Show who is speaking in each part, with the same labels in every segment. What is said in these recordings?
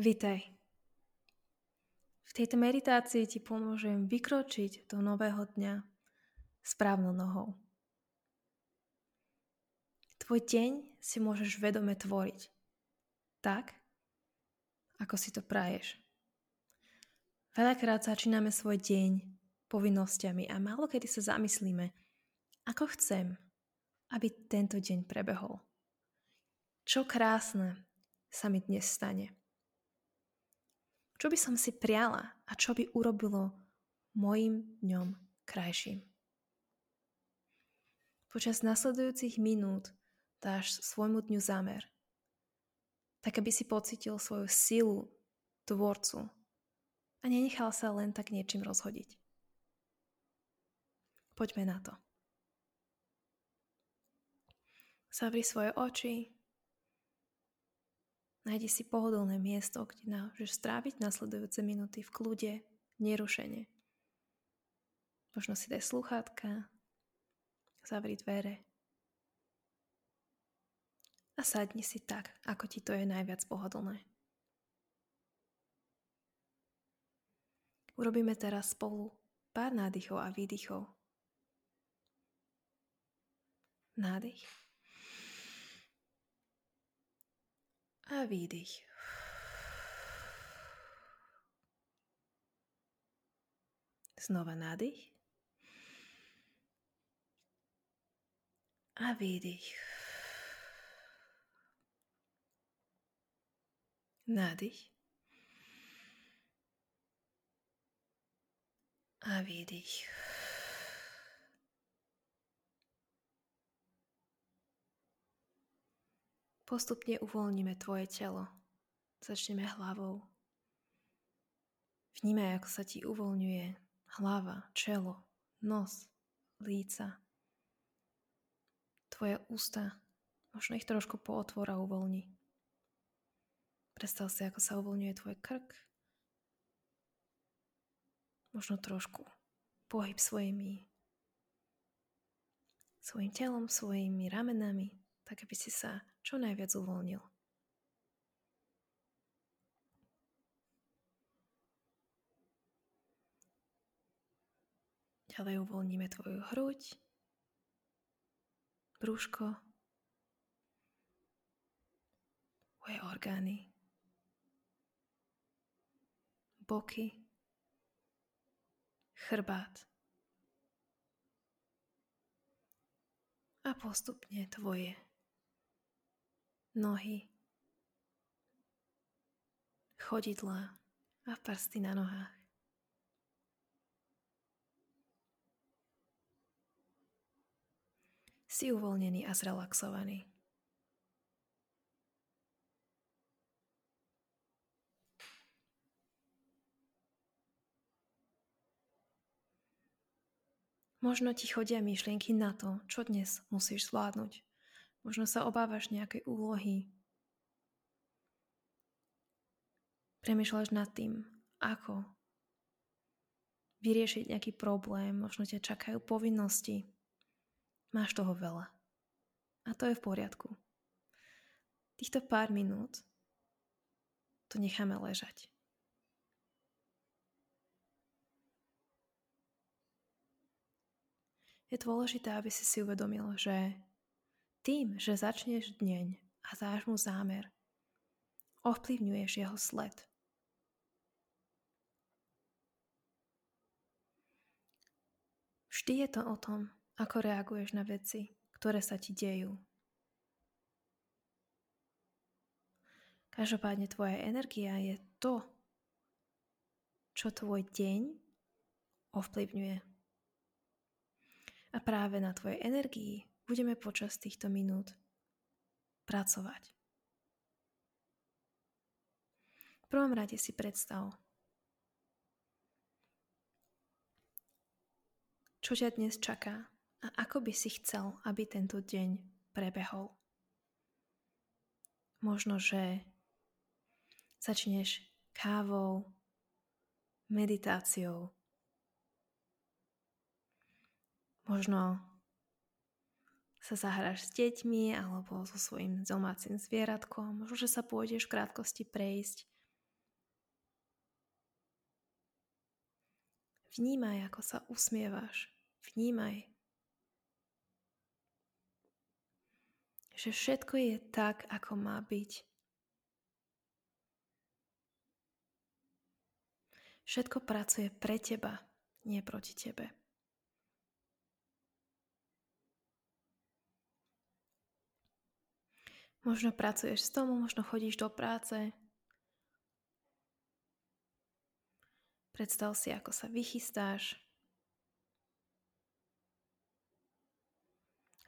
Speaker 1: Vitaj. V tejto meditácii ti pomôžem vykročiť do nového dňa správnou nohou. Tvoj deň si môžeš vedome tvoriť tak, ako si to praješ. Veľakrát začíname svoj deň povinnosťami a málo kedy sa zamyslíme, ako chcem, aby tento deň prebehol. Čo krásne sa mi dnes stane. Čo by som si priala a čo by urobilo mojim dňom krajším. Počas nasledujúcich minút dáš svojmu dňu zámer. Tak, aby si pocitil svoju silu tvorcu a nenechal sa len tak niečím rozhodiť. Poďme na to. Zavri svoje oči. Nájdi si pohodlné miesto, kde môžeš stráviť nasledujúce minúty v kľude, nerušene. Možno si daj sluchátka, zavri dvere a sadni si tak, ako ti to je najviac pohodlné. Urobíme teraz spolu pár nádychov a výdychov. Nádych. A výdych. Znova nádych. A výdych. Nádych. A výdych. Postupne uvoľníme tvoje telo. Začneme hlavou. Vnímaj, ako sa ti uvoľňuje hlava, čelo, nos, líca. Tvoje ústa, možno ich trošku pootvora uvoľni. Predstav si, ako sa uvoľňuje tvoj krk. Možno trošku pohyb svojimi svojim telom, svojimi ramenami, tak aby si sa čo najviac uvoľnil. Ďalej uvoľníme tvoju hruď, brúško, tvoje orgány, boky, chrbát a postupne tvoje nohy, chodidlá a prsty na nohách. Si uvoľnený a zrelaxovaný. Možno ti chodia myšlienky na to, čo dnes musíš zvládnuť. Možno sa obávaš nejakej úlohy. Premýšľaš nad tým, ako vyriešiť nejaký problém, možno ťa čakajú povinnosti. Máš toho veľa. A to je v poriadku. Týchto pár minút to necháme ležať. Je dôležité, aby si si uvedomil, že tým, že začneš deň a dáš mu zámer, ovplyvňuješ jeho sled. Vždy je to o tom, ako reaguješ na veci, ktoré sa ti dejú. Každopádne tvoja energia je to, čo tvoj deň ovplyvňuje. A práve na tvojej energii budeme počas týchto minút pracovať. V prvom rade si predstav, čo ťa dnes čaká a ako by si chcel, aby tento deň prebehol. Možno, že Začneš kávou, meditáciou. Možno sa zahráš s deťmi alebo so svojím domácim zvieratkom. Možno, že sa pôjdeš v krátkosti prejsť. Vnímaj, ako sa usmievaš. Vnímaj, že všetko je tak, ako má byť. Všetko pracuje pre teba, nie proti tebe. Možno pracuješ s tomu, možno chodíš do práce. Predstav si, ako sa vychystáš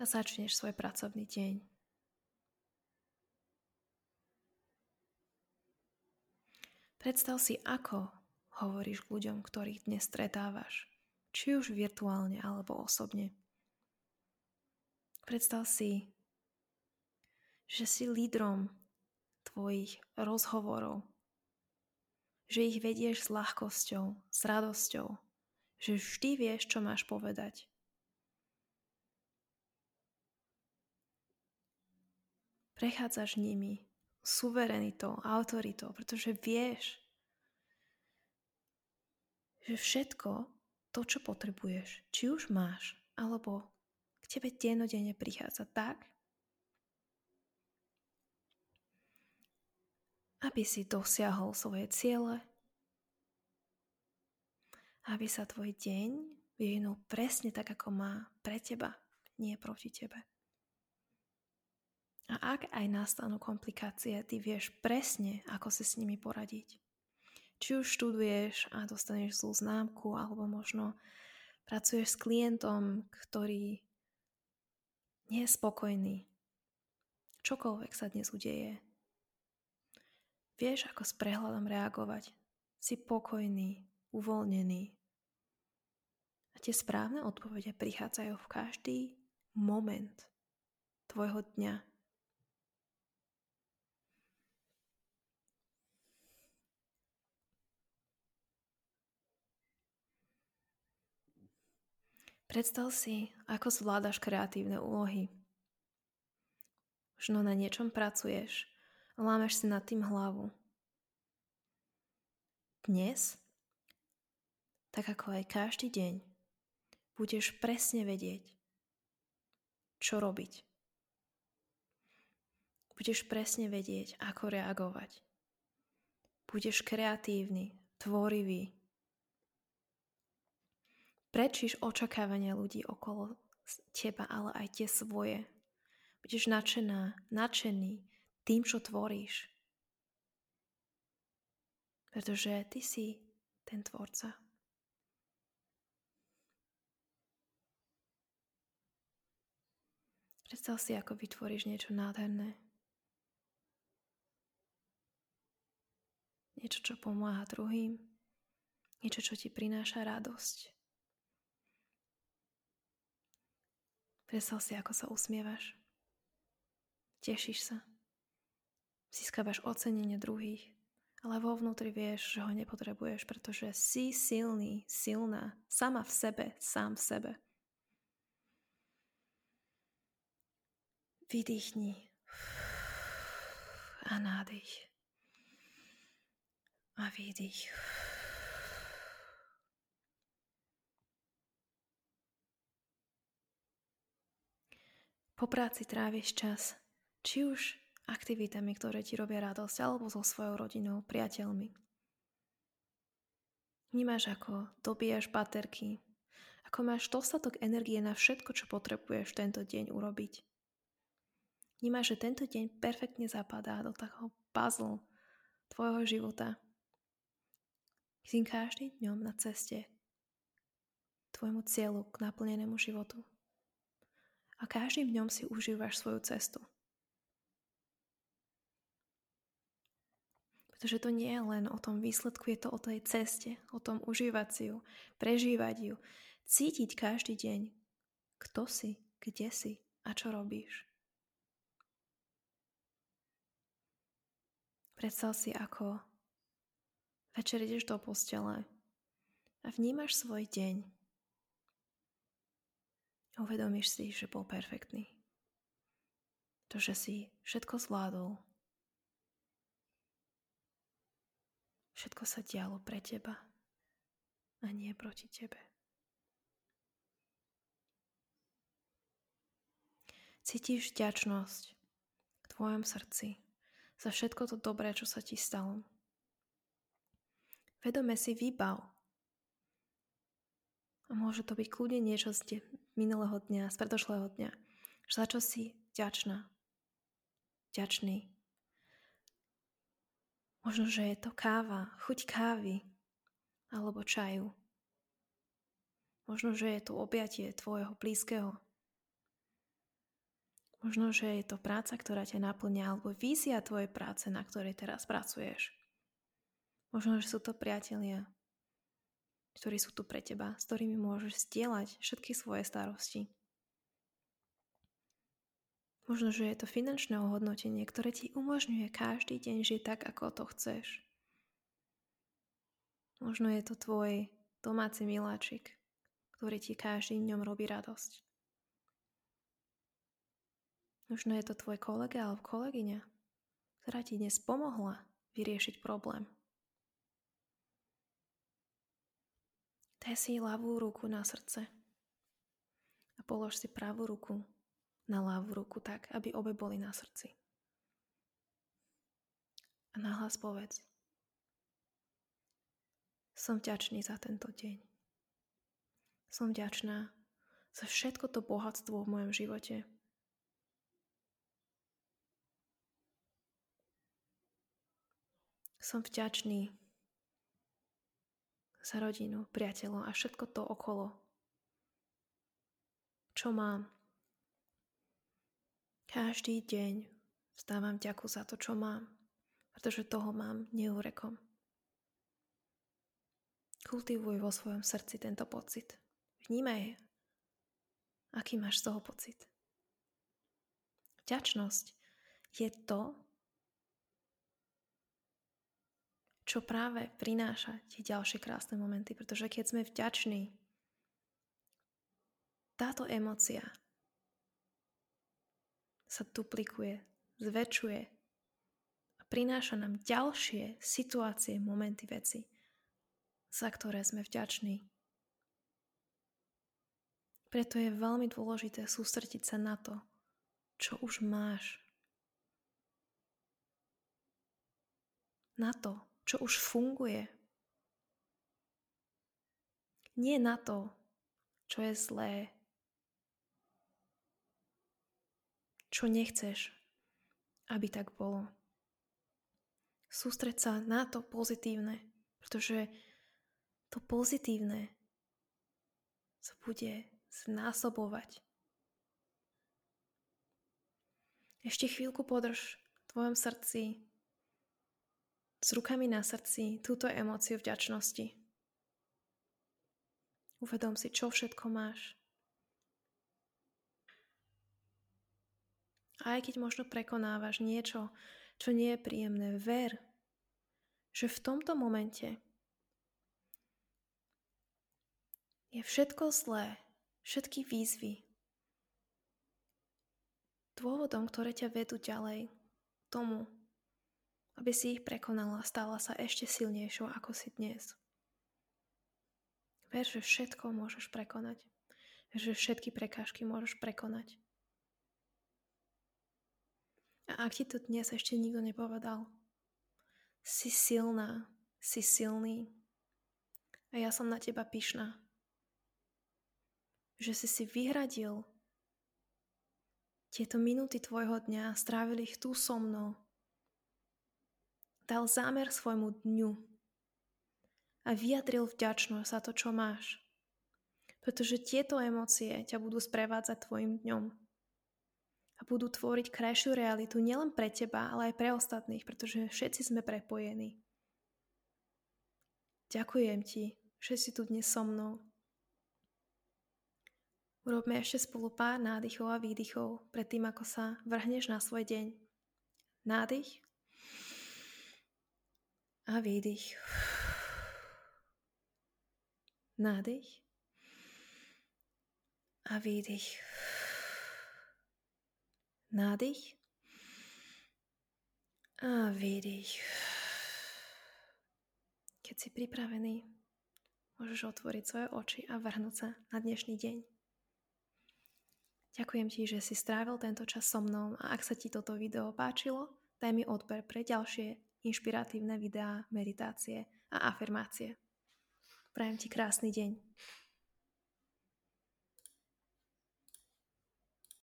Speaker 1: a začneš svoj pracovný deň. Predstav si, ako hovoríš k ľuďom, ktorých dnes stretávaš, či už virtuálne alebo osobne. Predstav si, že si lídrom tvojich rozhovorov, že ich vedieš s ľahkosťou, s radosťou, že vždy vieš, čo máš povedať. Prechádzaš nimi suverenitou, autoritou, pretože vieš, že všetko to, čo potrebuješ, či už máš, alebo k tebe denodene prichádza tak, aby si dosiahol svoje ciele, aby sa tvoj deň vyvinul presne tak, ako má pre teba, nie proti tebe. A ak aj nastanú komplikácie, ty vieš presne, ako si s nimi poradiť. Či už študuješ a dostaneš zlú známku, alebo možno pracuješ s klientom, ktorý nie je spokojný. Čokoľvek sa dnes udeje. Vieš, ako s prehľadom reagovať. Si pokojný, uvoľnený. A tie správne odpovede prichádzajú v každý moment tvojho dňa. Predstav si, ako zvládaš kreatívne úlohy. Možno na niečom pracuješ a lámeš si nad tým hlavu. Dnes, tak ako aj každý deň, budeš presne vedieť, čo robiť. Budeš presne vedieť, ako reagovať. Budeš kreatívny, tvorivý, Prečíš očakávania ľudí okolo teba, ale aj tie svoje. Budeš nadšená, nadšený tým, čo tvoríš. Pretože ty si ten tvorca. Predstav si, ako vytvoríš niečo nádherné. Niečo, čo pomáha druhým. Niečo, čo ti prináša radosť. Predstav si, ako sa usmievaš. Tešíš sa. Získavaš ocenenie druhých, ale vo vnútri vieš, že ho nepotrebuješ, pretože si silný, silná, sama v sebe, sám v sebe. Vydýchni a nádych a vydých. Po práci tráviš čas, či už aktivitami, ktoré ti robia radosť, alebo so svojou rodinou, priateľmi. Vnímaš, ako dobíjaš baterky, ako máš dostatok energie na všetko, čo potrebuješ tento deň urobiť. Vnímaš, že tento deň perfektne zapadá do takého puzzle tvojho života. Si každý dňom na ceste tvojmu cieľu k naplnenému životu a každým dňom si užívaš svoju cestu. Pretože to nie je len o tom výsledku, je to o tej ceste, o tom užívať ju, prežívať ju, cítiť každý deň, kto si, kde si a čo robíš. Predstav si, ako večer ideš do postele a vnímaš svoj deň. Uvedomíš si, že bol perfektný. To, že si všetko zvládol. Všetko sa dialo pre teba a nie proti tebe. Cítiš vďačnosť v tvojom srdci za všetko to dobré, čo sa ti stalo. Vedome si výbav. A môže to byť kľudne niečo z minulého dňa, z predošlého dňa. Za čo si vďačná. Vďačný. Možno, že je to káva, chuť kávy alebo čaju. Možno, že je to objatie tvojho blízkeho Možno, že je to práca, ktorá ťa naplňa, alebo vízia tvojej práce, na ktorej teraz pracuješ. Možno, že sú to priatelia, ktorí sú tu pre teba, s ktorými môžeš zdieľať všetky svoje starosti. Možno, že je to finančné ohodnotenie, ktoré ti umožňuje každý deň žiť tak, ako to chceš. Možno je to tvoj domáci miláčik, ktorý ti každý dňom robí radosť. Možno je to tvoj kolega alebo kolegyňa, ktorá ti dnes pomohla vyriešiť problém. Daj si ľavú ruku na srdce a polož si pravú ruku na ľavú ruku tak, aby obe boli na srdci. A nahlas povedz. Som vďačný za tento deň. Som vďačná za všetko to bohatstvo v mojom živote, Som vďačný za rodinu, priateľov a všetko to okolo. Čo mám? Každý deň vstávam ďaku za to, čo mám, pretože toho mám neúrekom. Kultivuj vo svojom srdci tento pocit. Vnímaj, aký máš z toho pocit. Vďačnosť je to, čo práve prináša tie ďalšie krásne momenty, pretože keď sme vďační, táto emocia sa duplikuje, zväčšuje a prináša nám ďalšie situácie, momenty, veci, za ktoré sme vďační. Preto je veľmi dôležité sústrediť sa na to, čo už máš. Na to, čo už funguje. Nie na to, čo je zlé, čo nechceš, aby tak bolo. Sústreď sa na to pozitívne, pretože to pozitívne sa bude znásobovať. Ešte chvíľku podrž v tvojom srdci s rukami na srdci túto emóciu vďačnosti. Uvedom si, čo všetko máš. Aj keď možno prekonávaš niečo, čo nie je príjemné, ver, že v tomto momente je všetko zlé, všetky výzvy, dôvodom, ktoré ťa vedú ďalej tomu, aby si ich prekonala a stala sa ešte silnejšou ako si dnes. Ver, že všetko môžeš prekonať. Že všetky prekážky môžeš prekonať. A ak ti to dnes ešte nikto nepovedal, si silná, si silný. A ja som na teba pyšná. Že si si vyhradil tieto minúty tvojho dňa, strávili ich tu so mnou. Dal zámer svojmu dňu. A vyjadril vďačnosť za to, čo máš. Pretože tieto emócie ťa budú sprevádzať tvojim dňom a budú tvoriť krajšiu realitu nielen pre teba, ale aj pre ostatných, pretože všetci sme prepojení. Ďakujem ti, že si tu dnes so mnou. Urobme ešte spolu pár nádychov a výdychov pred tým, ako sa vrhneš na svoj deň. Nádych A výdych. Nádych. A výdych. Nádych. A výdych. Keď si pripravený, môžeš otvoriť svoje oči a vrhnúť sa na dnešný deň. Ďakujem ti, že si strávil tento čas so mnou a ak sa ti toto video páčilo, daj mi odber pre ďalšie inšpiratívne videá, meditácie a afirmácie. Prajem ti krásny deň.